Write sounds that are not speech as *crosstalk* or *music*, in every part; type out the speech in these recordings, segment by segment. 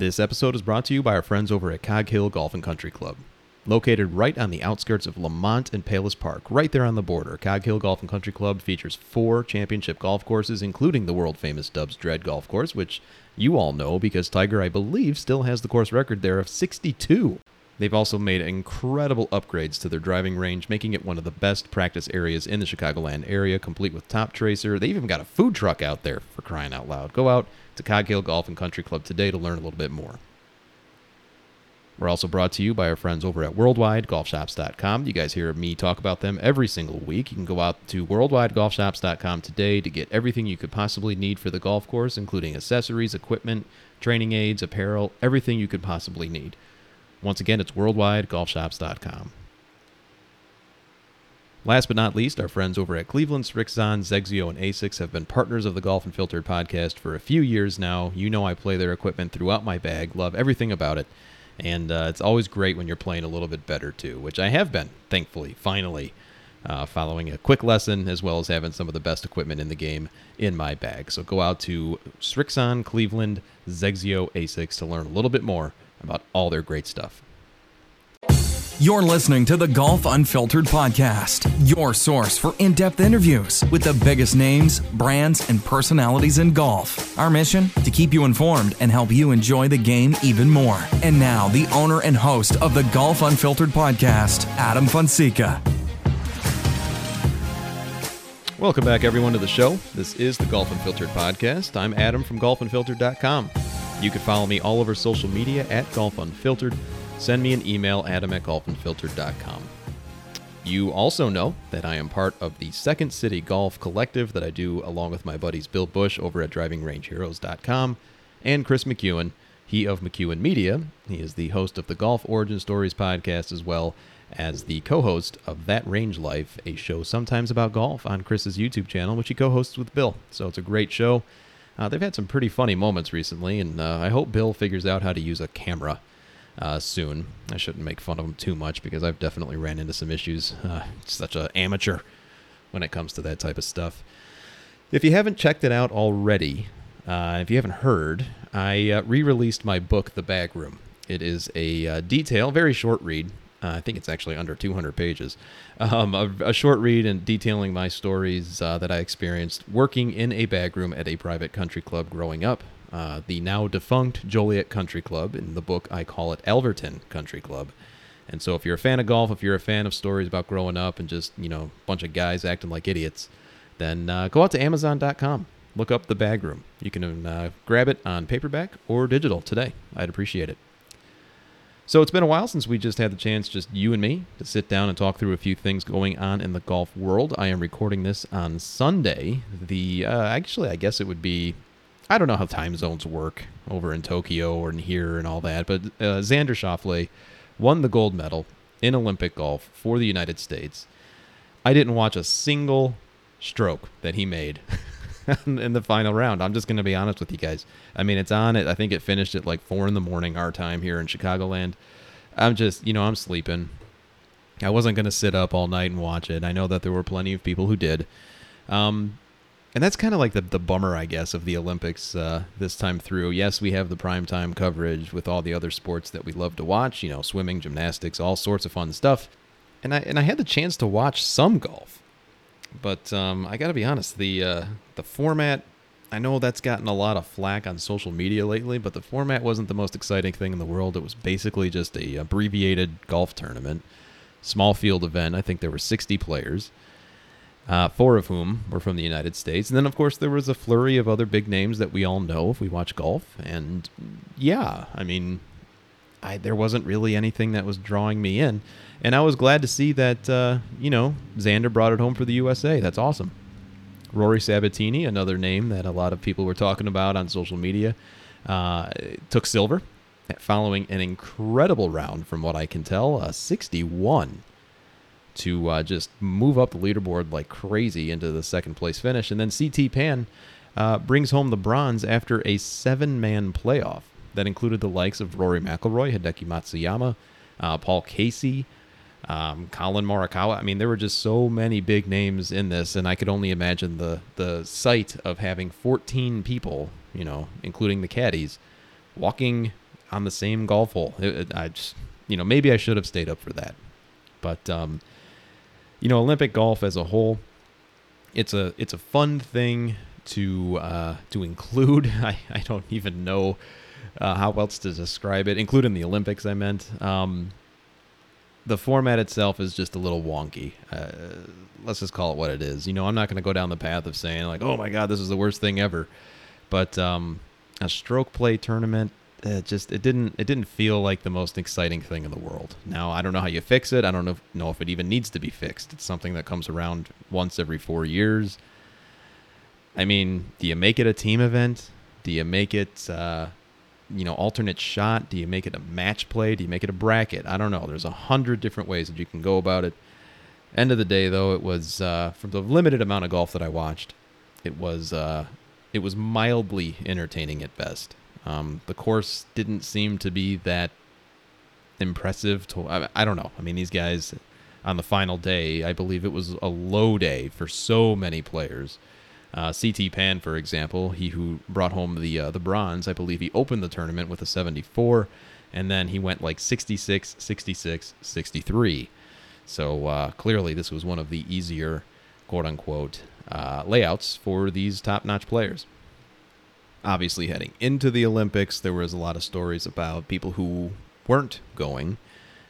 This episode is brought to you by our friends over at Cog Hill Golf and Country Club. Located right on the outskirts of Lemont and Palos Park, right there on the border, Cog Hill Golf and Country Club features four championship golf courses, including the world famous Dubs Dread Golf Course, which you all know because Tiger, I believe, still has the course record there of 62. They've also made incredible upgrades to their driving range, making it one of the best practice areas in the Chicagoland area, complete with top tracer. They've even got a food truck out there for crying out loud. Go out to Cog Hill Golf and Country Club today to learn a little bit more. We're also brought to you by our friends over at WorldwideGolfShops.com. You guys hear me talk about them every single week. You can go out to WorldwideGolfShops.com today to get everything you could possibly need for the golf course, including accessories, equipment, training aids, apparel, everything you could possibly need. Once again, it's WorldwideGolfShops.com. Last but not least, our friends over at Cleveland, Srixon, XXIO, and Asics have been partners of the Golf Unfiltered podcast for a few years now. You know I play their equipment throughout my bag, love everything about it, and uh, it's always great when you're playing a little bit better too, which I have been, thankfully, finally, uh, following a quick lesson as well as having some of the best equipment in the game in my bag. So go out to Srixon, Cleveland, XXIO, Asics to learn a little bit more about all their great stuff. You're listening to the Golf Unfiltered podcast, your source for in depth interviews with the biggest names, brands, and personalities in golf. Our mission? To keep you informed and help you enjoy the game even more. And now, the owner and host of the Golf Unfiltered podcast, Adam Fonseca. Welcome back, everyone, to the show. This is the Golf Unfiltered podcast. I'm Adam from golfunfiltered.com. You can follow me all over social media at Golf Unfiltered. Send me an email, adam at golfunfiltered.com. You also know that I am part of the Second City Golf Collective that I do along with my buddies Bill Bush over at drivingrangeheroes.com and Chris McEwen, he of McEwen Media. He is the host of the Golf Origin Stories podcast as well as the co-host of That Range Life, a show sometimes about golf on Chris's YouTube channel, which he co-hosts with Bill. So it's a great show. Uh, they've had some pretty funny moments recently, and uh, I hope Bill figures out how to use a camera uh, soon. I shouldn't make fun of him too much because I've definitely ran into some issues. *laughs* Uh, such an amateur when it comes to that type of stuff. If you haven't checked it out already, uh, if you haven't heard, I uh, re-released my book, The Bag Room. It is a uh, detail, very short read. Uh, I think it's actually under 200 pages. Um, a, a, short read and detailing my stories that I experienced working in a bag room at a private country club growing up. Uh, the now defunct Joliet Country Club. In the book, I call it Elverton Country Club. And so, if you're a fan of golf, if you're a fan of stories about growing up and just, you know, a bunch of guys acting like idiots, then uh, go out to Amazon.com. Look up The Bag Room. You can uh, grab it on paperback or digital today. I'd appreciate it. So it's been a while since we just had the chance, just you and me, to sit down and talk through a few things going on in the golf world. I am recording this on Sunday. The uh, actually, I guess it would be, I don't know how time zones work over in Tokyo or in here and all that, but uh, Xander Schauffele won the gold medal in Olympic golf for the United States. I didn't watch a single stroke that he made *laughs* in the final round. I'm just going to be honest with you guys. I mean, it's on it. I think it finished at like four in the morning our time here in Chicagoland. I'm just, you know, I'm sleeping. I wasn't going to sit up all night and watch it. I know that there were plenty of people who did. Um, and that's kind of like the, the bummer, I guess, of the Olympics uh, this time through. Yes, we have the primetime coverage with all the other sports that we love to watch, you know, swimming, gymnastics, all sorts of fun stuff. And I, and I had the chance to watch some golf. But um, I got to be honest, the uh, the format. I know that's gotten a lot of flack on social media lately, but the format wasn't the most exciting thing in the world. It was basically just a abbreviated golf tournament, small field event. I think there were 60 players, uh, four of whom were from the United States, and then of course there was a flurry of other big names that we all know if we watch golf. And yeah, I mean, I there wasn't really anything that was drawing me in and I was glad to see that uh, you know Xander brought it home for the USA. That's awesome. Rory Sabbatini, another name that a lot of people were talking about on social media, uh, took silver, following an incredible round from what I can tell, a 61 to uh, just move up the leaderboard like crazy into the second place finish. And then CT Pan uh, brings home the bronze after a seven man playoff that included the likes of Rory McIlroy, Hideki Matsuyama, uh, Paul Casey, um, Collin Morikawa. I mean, there were just so many big names in this, and I could only imagine the the sight of having 14 people, you know, including the caddies, walking on the same golf hole. It, it, I just, you know, maybe I should have stayed up for that. But um, you know, Olympic golf as a whole, it's a it's a fun thing to uh, to include. *laughs* I, I don't even know uh, how else to describe it, including the Olympics. I meant. Um, the format itself is just a little wonky. Uh, let's just call it what it is. You know, I'm not going to go down the path of saying like, "Oh my God, this is the worst thing ever," but um, a stroke play tournament, it just it didn't it didn't feel like the most exciting thing in the world. Now I don't know how you fix it. I don't know if, know if it even needs to be fixed. It's something that comes around once every four years. I mean, do you make it a team event? Do you make it? Uh, you know, alternate shot? Do you make it a match play? Do you make it a bracket? I don't know. There's a hundred different ways that you can go about it. End of the day, though, it was uh, from the limited amount of golf that I watched, it was uh, it was mildly entertaining at best. Um, the course didn't seem to be that impressive. To I, I don't know. I mean, these guys on the final day, I believe it was a low day for so many players. Uh, CT Pan, for example, he who brought home the uh, the bronze, I believe he opened the tournament with a 74, and then he went like 66, 66, 63. So uh, clearly, this was one of the easier, quote unquote, uh, layouts for these top notch players. Obviously, heading into the Olympics, there was a lot of stories about people who weren't going.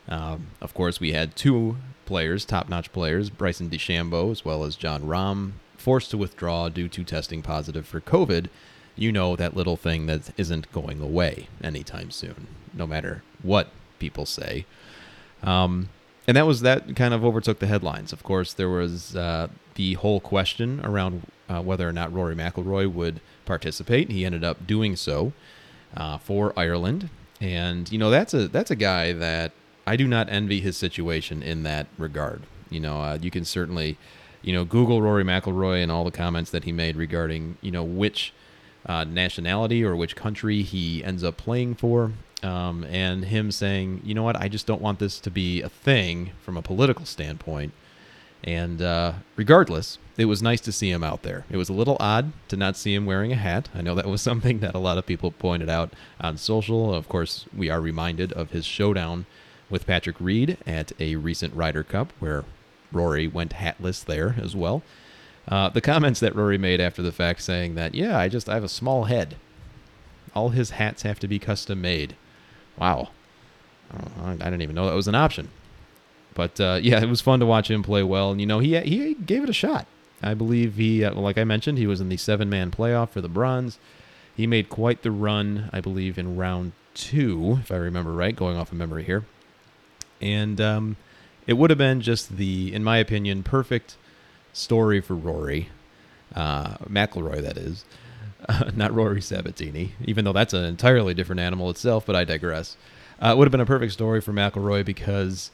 Um, of course, we had two players, top notch players, Bryson DeChambeau as well as Jon Rahm, forced to withdraw due to testing positive for COVID, you know that little thing that isn't going away anytime soon, no matter what people say. Um, and that was that kind of overtook the headlines. Of course, there was uh, the whole question around uh, whether or not Rory McIlroy would participate. He ended up doing so uh, for Ireland, and you know that's a that's a guy that I do not envy his situation in that regard. You know, uh, you can certainly you know, Google Rory McIlroy and all the comments that he made regarding, you know, which uh, nationality or which country he ends up playing for, um, and him saying, you know what, I just don't want this to be a thing from a political standpoint. And uh, regardless, it was nice to see him out there. It was a little odd to not see him wearing a hat. I know that was *laughs* something that a lot of people pointed out on social. Of course, we are reminded of his showdown with Patrick Reed at a recent Ryder Cup, where Rory went hatless there as well. Uh, the comments that Rory made after the fact saying that, yeah, I just I have a small head. All his hats have to be custom made. Wow. I didn't even know that was an option. But uh, *laughs* yeah, it was fun to watch him play well, and you know he he gave it a shot. I believe he, uh, like I mentioned, he was in the seven-man playoff for the bronze. He made quite the run, I believe, in round two, if I remember right, going off of memory here. And um, it would have been just the, in my opinion, perfect story for Rory, uh, McIlroy, that is, uh, *laughs* not Rory Sabbatini, even though that's an entirely different animal itself. But I digress. Uh, it would have been a perfect story for McIlroy because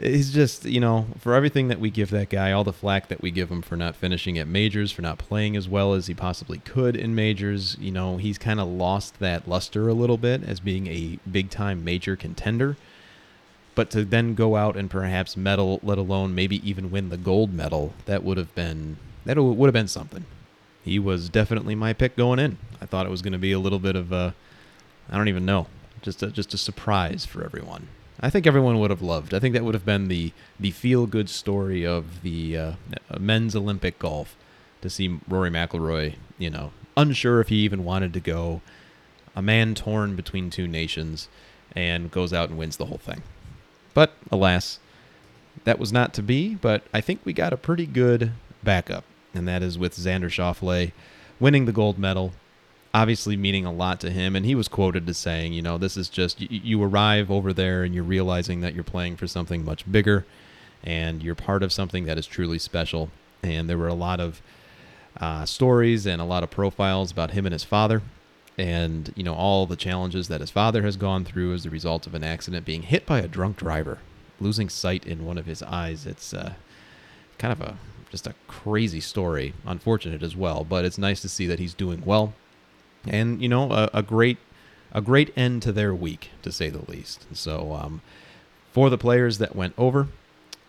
he's just, you know, for everything that we give that guy, all the flack that we give him for not finishing at majors, for not playing as well as he possibly could in majors, you know, he's kind of lost that luster a little bit as being a big time major contender. But to then go out and perhaps medal, let alone maybe even win the gold medal, that would have been that would have been something. He was definitely my pick going in. I thought it was going to be a little bit of a, I don't even know, just a, just a surprise for everyone. I think everyone would have loved. I think that would have been the the feel good story of the uh, men's Olympic golf to see Rory McIlroy. You know, unsure if he even wanted to go, a man torn between two nations, and goes out and wins the whole thing. But alas, that was not to be. But I think we got a pretty good backup, and that is with Xander Schauffele winning the gold medal. Obviously, meaning a lot to him, and he was quoted as saying, "You know, this is just you, you arrive over there, and you're realizing that you're playing for something much bigger, and you're part of something that is truly special." And there were a lot of uh, stories and a lot of profiles about him and his father and you know all the challenges that his father has gone through as a result of an accident being hit by a drunk driver losing sight in one of his eyes. It's uh, kind of a just a crazy story unfortunate as well but it's nice to see that he's doing well and you know a, a great a great end to their week to say the least so um, for the players that went over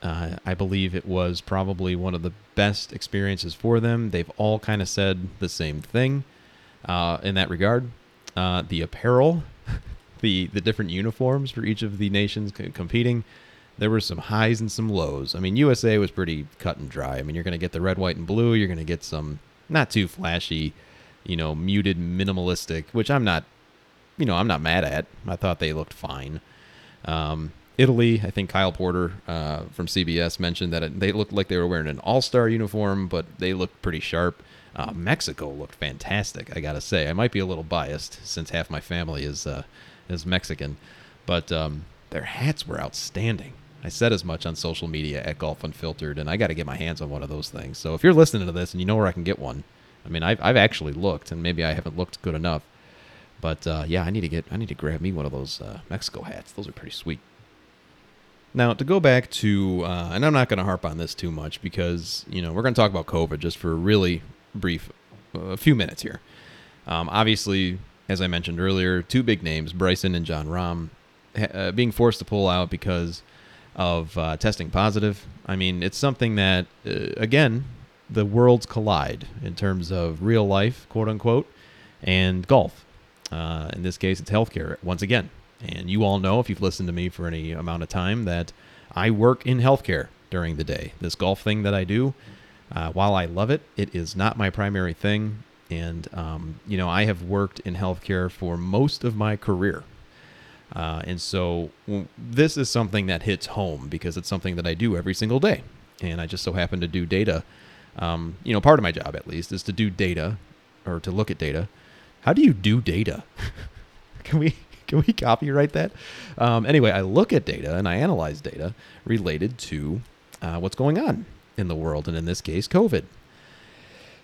uh, I believe it was probably one of the best experiences for them. They've all kind of said the same thing uh, in that regard. Uh, the apparel, *laughs* the the different uniforms for each of the nations c- competing, there were some highs and some lows. I mean, USA was pretty cut and dry. I mean, you're going to get the red, white, and blue. You're going to get some not too flashy, you know, muted, minimalistic, which I'm not, you know, I'm not mad at. I thought they looked fine. Um, Italy, I think Kyle Porter uh, from CBS mentioned that it, they looked like they were wearing an all star uniform, but they looked pretty sharp. Uh, Mexico looked fantastic, I gotta say. I might be a little biased since half my family is uh, is Mexican, but um, their hats were outstanding. I said as much on social media at Golf Unfiltered, and I got to get my hands on one of those things. So if you're listening to this and you know where I can get one, I mean, I've, I've actually looked, and maybe I haven't looked good enough, but uh, yeah, I need to get I need to grab me one of those uh, Mexico hats. Those are pretty sweet. Now, to go back to, uh, and I'm not going to harp on this too much because, you know, we're going to talk about COVID just for a really brief, a uh, few minutes here. Um, obviously, as I mentioned earlier, two big names, Bryson and Jon Rahm, uh, being forced to pull out because of uh, testing positive. I mean, it's something that, again, the worlds collide in terms of real life, quote unquote, and golf. Uh, in this case, it's healthcare once again. And you all know, if you've listened to me for any amount of time, that I work in healthcare during the day. This golf thing that I do, uh, while I love it, it is not my primary thing. And, um, you know, I have worked in healthcare for most of my career. Uh, and so this is something that hits home because it's something that I do every single day. And I just so happen to do data. Um, you know, part of my job, at least, is to do data or to look at data. How do you do data? *laughs* Can we Can we copyright that? Um, anyway, I look at data and I analyze data related to uh, what's going on in the world, and in this case, COVID.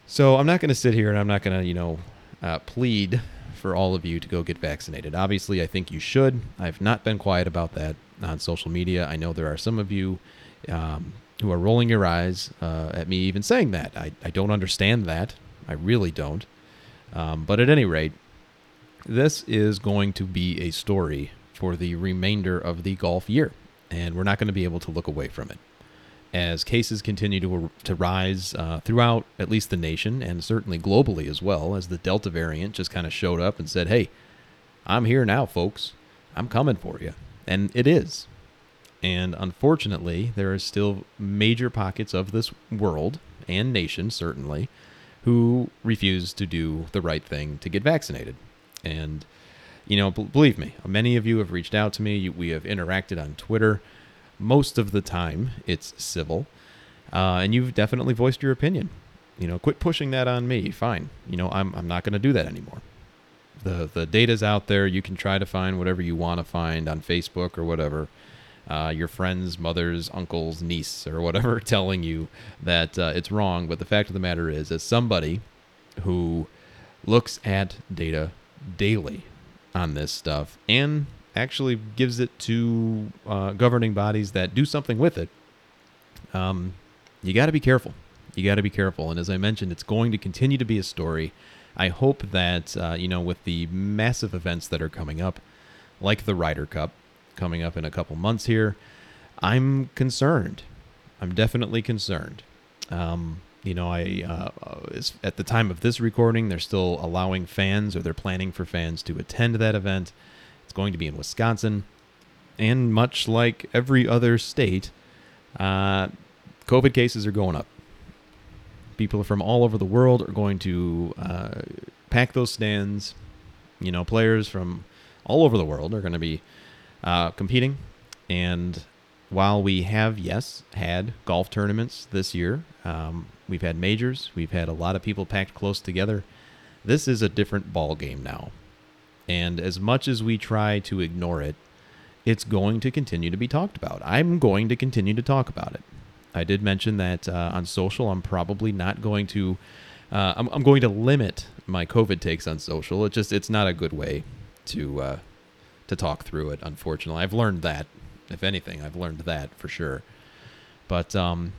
So I'm not going to sit here and I'm not going to, you know, uh, plead for all of you to go get vaccinated. Obviously, I think you should. I've not been quiet about that on social media. I know there are some of you um, who are rolling your eyes uh, at me even saying that. I, I don't understand that. I really don't. Um, but at any rate, this is going to be a story for the remainder of the golf year, and we're not going to be able to look away from it. As cases continue to, to rise uh, throughout at least the nation and certainly globally as well, as the Delta variant just kind of showed up and said, Hey, I'm here now, folks. I'm coming for you. And it is. And unfortunately, there are still major pockets of this world and nation, certainly, who refuse to do the right thing to get vaccinated. And, you know, b- believe me, many of you have reached out to me. We have interacted on Twitter. Most of the time, it's civil. Uh, and you've definitely voiced your opinion. You know, quit pushing that on me. Fine. You know, I'm, I'm not going to do that anymore. The, the data's out there. You can try to find whatever you want to find on Facebook or whatever. Uh, your friends, mothers, uncles, niece, or whatever *laughs* telling you that uh, it's wrong. But the fact of the matter is, as somebody who looks at data daily on this stuff and actually gives it to uh, governing bodies that do something with it, um, you got to be careful. You got to be careful. And as I mentioned, it's going to continue to be a story. I hope that, uh, you know, with the massive events that are coming up, like the Ryder Cup coming up in a couple months here, I'm concerned. I'm definitely concerned. Um, you know, I uh, is, at the time of this recording, they're still allowing fans, or they're planning for fans to attend that event. It's going to be in Wisconsin, and much like every other state, uh, COVID cases are going up. People from all over the world are going to uh, pack those stands. You know, players from all over the world are going to be uh, competing, and while we have yes had golf tournaments this year, um, we've had majors, we've had a lot of people packed close together. This is a different ball game now, and as much as we try to ignore it, it's going to continue to be talked about. I'm going to continue to talk about it. I did mention that uh, on social, I'm probably not going to. Uh, I'm, I'm, going to limit my COVID takes on social. It just it's not a good way to uh, to talk through it. Unfortunately, I've learned that. If anything, I've learned that for sure. But um,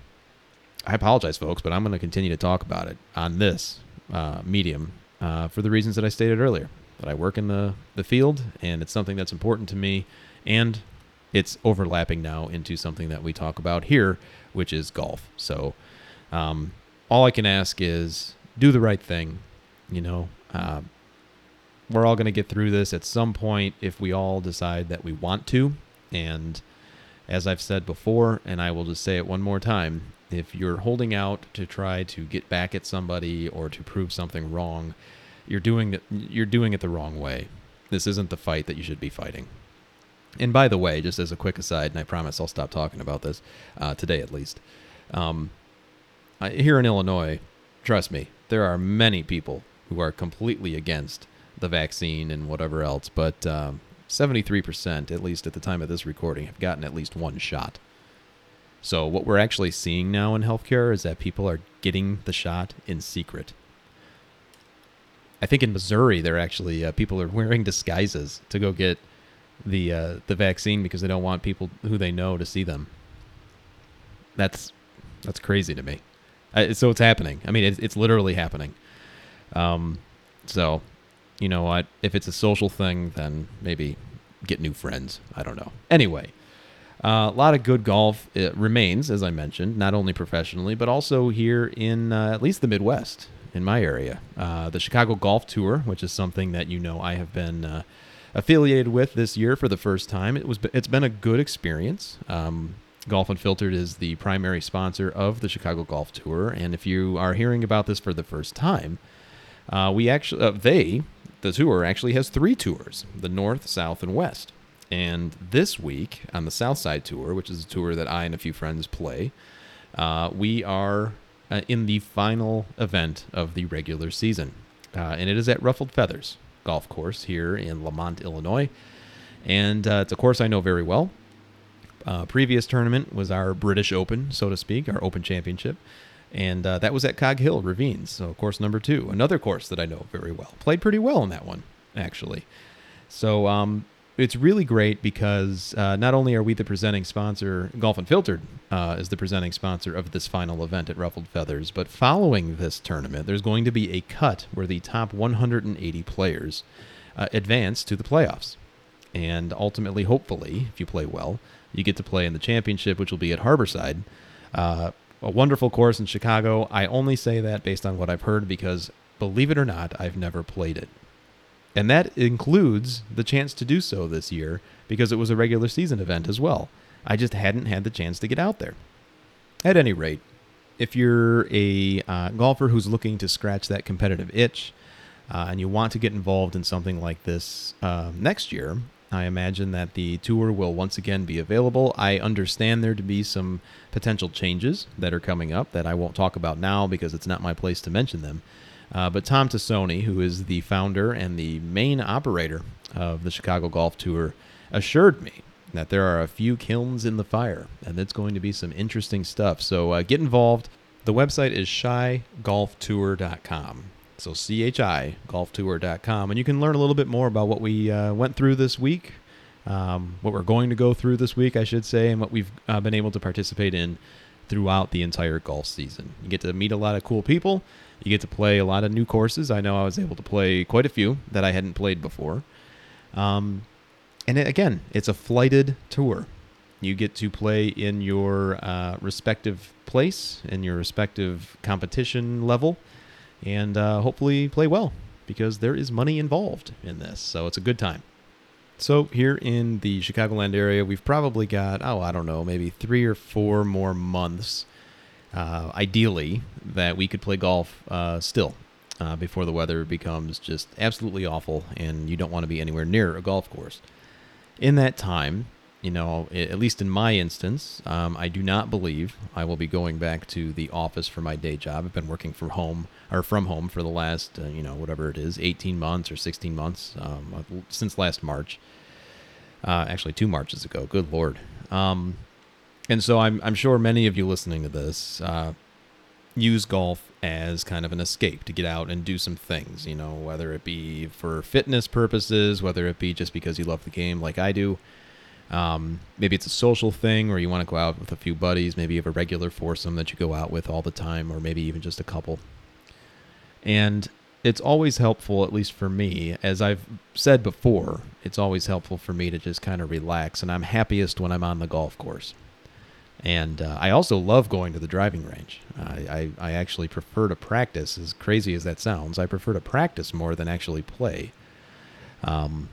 I apologize, folks, but I'm going to continue to talk about it on this uh, medium uh, for the reasons that I stated earlier. That I work in the the field, and it's something that's important to me, and it's overlapping now into something that we talk about here, which is golf. So, um, all I can ask is do the right thing. You know, uh, we're all going to get through this at some point if we all decide that we want to. And as I've said before, and I will just say it one more time, if you're holding out to try to get back at somebody or to prove something wrong, you're doing it you're doing it the wrong way. This isn't the fight that you should be fighting. And by the way, just as a quick aside, and I promise I'll stop talking about this uh, today at least. Um, here in Illinois, trust me, there are many people who are completely against the vaccine and whatever else, but um, 73%, at least at the time of this recording, have gotten at least one shot. So, what we're actually seeing now in healthcare is that people are getting the shot in secret. I think in Missouri, they're actually uh, people are wearing disguises to go get the uh, the vaccine because they don't want people who they know to see them. That's that's crazy to me. I, so it's happening. I mean, it's, it's literally happening. Um, so, you know what? If it's a social thing, then maybe get new friends. I don't know. Anyway, uh, a lot of good golf remains, as I mentioned, not only professionally, but also here in uh, at least the Midwest, in my area. Uh, the Chicago Golf Tour, which is something that you know I have been uh, affiliated with this year for the first time. It was it's been a good experience. Um, Golf Unfiltered is the primary sponsor of the Chicago Golf Tour, and if you are hearing about this for the first time, uh, we actually uh, they the tour actually has three tours: the North, South, and West. And this week on the South Side Tour, which is a tour that I and a few friends play, uh, we are uh, in the final event of the regular season, uh, and it is at Ruffled Feathers Golf Course here in Lemont, Illinois. And uh, it's a course I know very well. Uh, previous tournament was our British Open, so to speak, our Open Championship. And uh, that was at Cog Hill Ravines, so course number two, another course that I know very well. Played pretty well in that one, actually. So um, it's really great because uh, not only are we the presenting sponsor, Golf Unfiltered uh, is the presenting sponsor of this final event at Ruffled Feathers, but following this tournament, there's going to be a cut where the top 180 players uh, advance to the playoffs. And ultimately, hopefully, if you play well, you get to play in the championship, which will be at Harborside. Uh, a wonderful course in Chicago. I only say that based on what I've heard because, believe it or not, I've never played it. And that includes the chance to do so this year because it was a regular season event as well. I just hadn't had the chance to get out there. At any rate, if you're a uh, golfer who's looking to scratch that competitive itch uh, and you want to get involved in something like this uh, next year, I imagine that the tour will once again be available. I understand there to be some potential changes that are coming up that I won't talk about now because it's not my place to mention them. Uh, but Tom Tassoni, who is the founder and the main operator of the Chicago Golf Tour, assured me that there are a few kilns in the fire and it's going to be some interesting stuff. So uh, get involved. The website is chigolftour.com. So C H I golftour.com. And you can learn a little bit more about what we uh, went through this week, um, what we're going to go through this week, I should say, and what we've uh, been able to participate in throughout the entire golf season. You get to meet a lot of cool people. You get to play a lot of new courses. I know I was able to play quite a few that I hadn't played before. Um, and it, again, it's a flighted tour. You get to play in your uh, respective place, in your respective competition level and uh, hopefully play well because there is money involved in this. So it's a good time. So here in the Chicagoland area, we've probably got, oh, I don't know, maybe three or four more months, uh, ideally, that we could play golf uh, still uh, before the weather becomes just absolutely awful and you don't want to be anywhere near a golf course. In that time, you know, at least in my instance, um, I do not believe I will be going back to the office for my day job. I've been working from home or from home for the last, uh, you know, whatever it is, 18 months or 16 months um, since last March. Uh, actually, two Marches ago. Good lord. Um, and so I'm, I'm sure many of you listening to this uh, use golf as kind of an escape to get out and do some things, you know, whether it be for fitness purposes, whether it be just because you love the game like I do. Um, maybe it's a social thing or you want to go out with a few buddies. Maybe you have a regular foursome that you go out with all the time, or maybe even just a couple. And it's always helpful, at least for me, as I've said before, it's always helpful for me to just kind of relax. And I'm happiest when I'm on the golf course. And uh, I also love going to the driving range. I, I, I actually prefer to practice, as crazy as that sounds, I prefer to practice more than actually play. Um,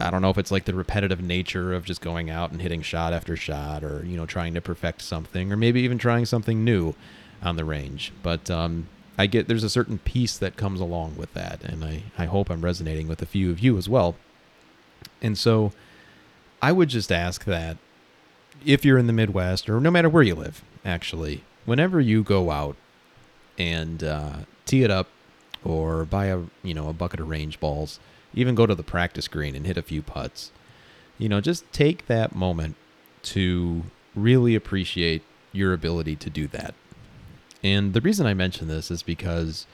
I don't know if it's like the repetitive nature of just going out and hitting shot after shot, or you know, trying to perfect something, or maybe even trying something new on the range. But um, I get there's a certain peace that comes along with that, and I I hope I'm resonating with a few of you as well. And so, I would just ask that if you're in the Midwest, or no matter where you live, actually, whenever you go out and uh, tee it up, or buy a you know a bucket of range balls even go to the practice green and hit a few putts. You know, just take that moment to really appreciate your ability to do that. And the reason I mention this is because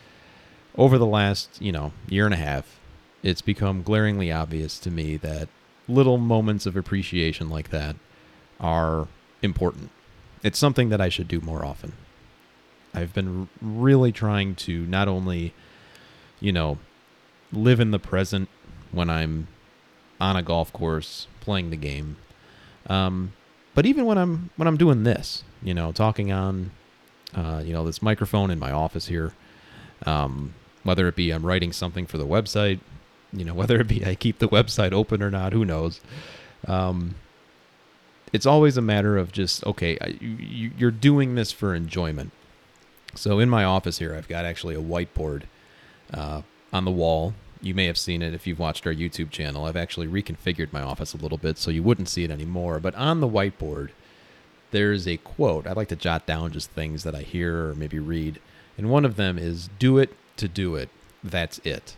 over the last, you know, year and a half, it's become glaringly obvious to me that little moments of appreciation like that are important. It's something that I should do more often. I've been really trying to not only, you know, live in the present when I'm on a golf course playing the game. Um, but even when I'm when I'm doing this, you know, talking on, uh, you know, this microphone in my office here, um, whether it be I'm writing something for the website, you know, *laughs* whether it be I keep the website open or not, who knows. Um, it's always a matter of just okay, you, you're doing this for enjoyment. So in my office here, I've got actually a whiteboard uh, on the wall. You may have seen it if you've watched our YouTube channel. I've actually reconfigured my office a little bit so you wouldn't see it anymore. But on the whiteboard, there's a quote. I like to jot down just things that I hear or maybe read. And one of them is Do it to do it. That's it.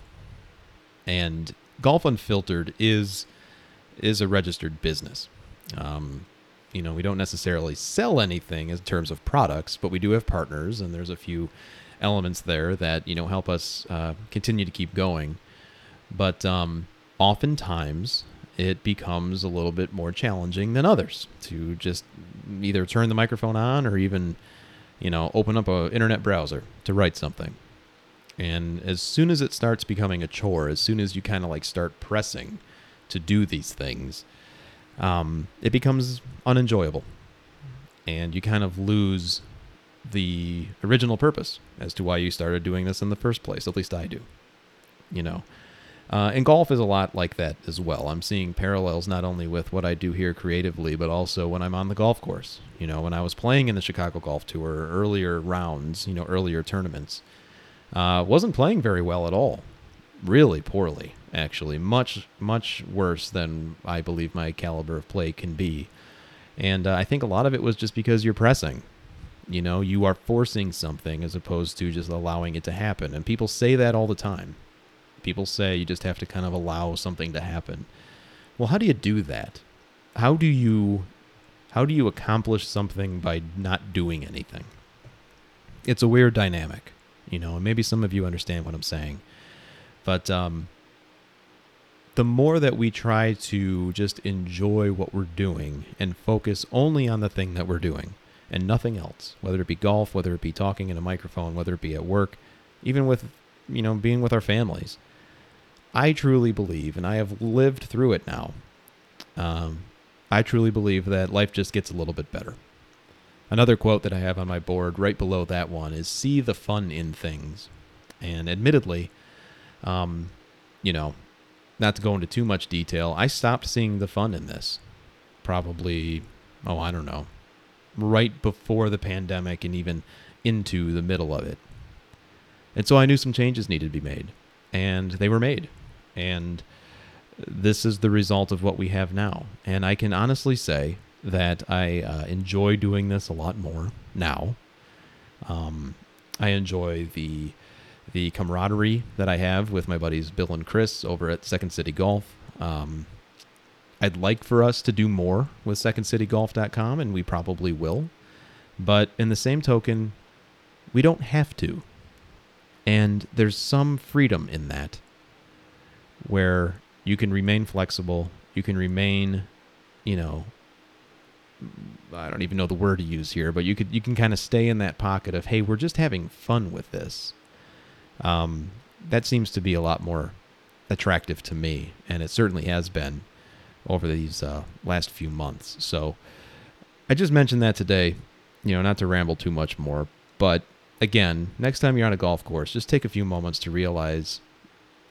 And Golf Unfiltered is is a registered business. Um, you know, we don't necessarily sell anything in terms of products, but we do have partners, and there's a few elements there that you know help us uh, continue to keep going. But um, oftentimes it becomes a little bit more challenging than others to just either turn the microphone on or even you know open up an internet browser to write something. And as soon as it starts becoming a chore, as soon as you kind of like start pressing to do these things, um, it becomes unenjoyable, and you kind of lose the original purpose as to why you started doing this in the first place. At least I do. You know, uh, and golf is a lot like that as well. I'm seeing parallels not only with what I do here creatively, but also when I'm on the golf course. You know, when I was playing in the Chicago Golf Tour earlier rounds, you know, earlier tournaments, uh, wasn't playing very well at all. Really poorly, actually. Much, much worse than I believe my caliber of play can be. And uh, I think a lot of it was just because you're pressing. You know, you are forcing something as opposed to just allowing it to happen. And people say that all the time. People say you just have to kind of allow something to happen. Well, how do you do that? How do you how do you accomplish something by not doing anything? It's a weird dynamic, you know, and maybe some of you understand what I'm saying. But um the more that we try to just enjoy what we're doing and focus only on the thing that we're doing, and nothing else, whether it be golf, whether it be talking in a microphone, whether it be at work, even with, you know, being with our families. I truly believe, and I have lived through it now, um, I truly believe that life just gets a little bit better. Another quote that I have on my board right below that one is see the fun in things. And admittedly, um, you know, not to go into too much detail, I stopped seeing the fun in this. Probably, oh, I don't know, right before the pandemic and even into the middle of it. And so I knew some changes needed to be made, and they were made. And this is the result of what we have now. And I can honestly say that I uh, enjoy doing this a lot more now. Um, I enjoy the the camaraderie that I have with my buddies Bill and Chris over at Second City Golf. Um, I'd like for us to do more with secondcitygolf.com, and we probably will. But in the same token, we don't have to. And there's some freedom in that where you can remain flexible, you can remain, you know, I don't even know the word to use here, but you could you can kind of stay in that pocket of hey, we're just having fun with this. Um, that seems to be a lot more attractive to me, and it certainly has been over these uh, last few months. So I just mentioned that today, you know, not to ramble too much more, but again, next time you're on a golf course, just take a few moments to realize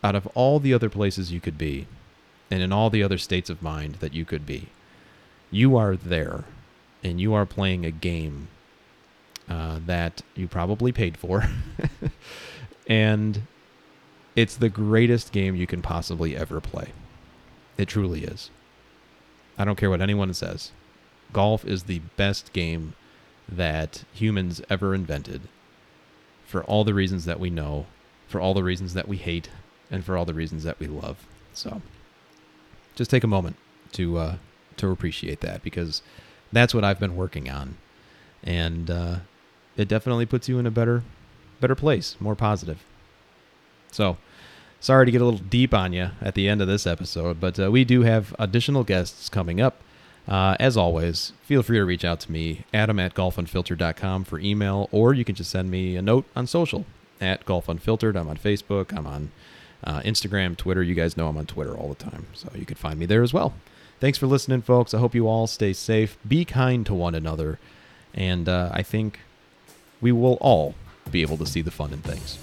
out of all the other places you could be, and in all the other states of mind that you could be, you are there, and you are playing a game uh, that you probably paid for, *laughs* and it's the greatest game you can possibly ever play. It truly is. I don't care what anyone says. Golf is the best game that humans ever invented for all the reasons that we know, for all the reasons that we hate, and for all the reasons that we love. So just take a moment to uh, to appreciate that because that's what I've been working on, and uh, it definitely puts you in a better better place, more positive. So sorry to get a little deep on you at the end of this episode, but uh, we do have additional guests coming up. Uh, as always, feel free to reach out to me, adam at golfunfiltered.com for email, or you can just send me a note on social at golfunfiltered. I'm on Facebook, I'm on uh, Instagram, Twitter. You guys know I'm on Twitter all the time, so you can find me there as well. Thanks for listening, folks. I hope you all stay safe, be kind to one another, and uh, I think we will all be able to see the fun in things.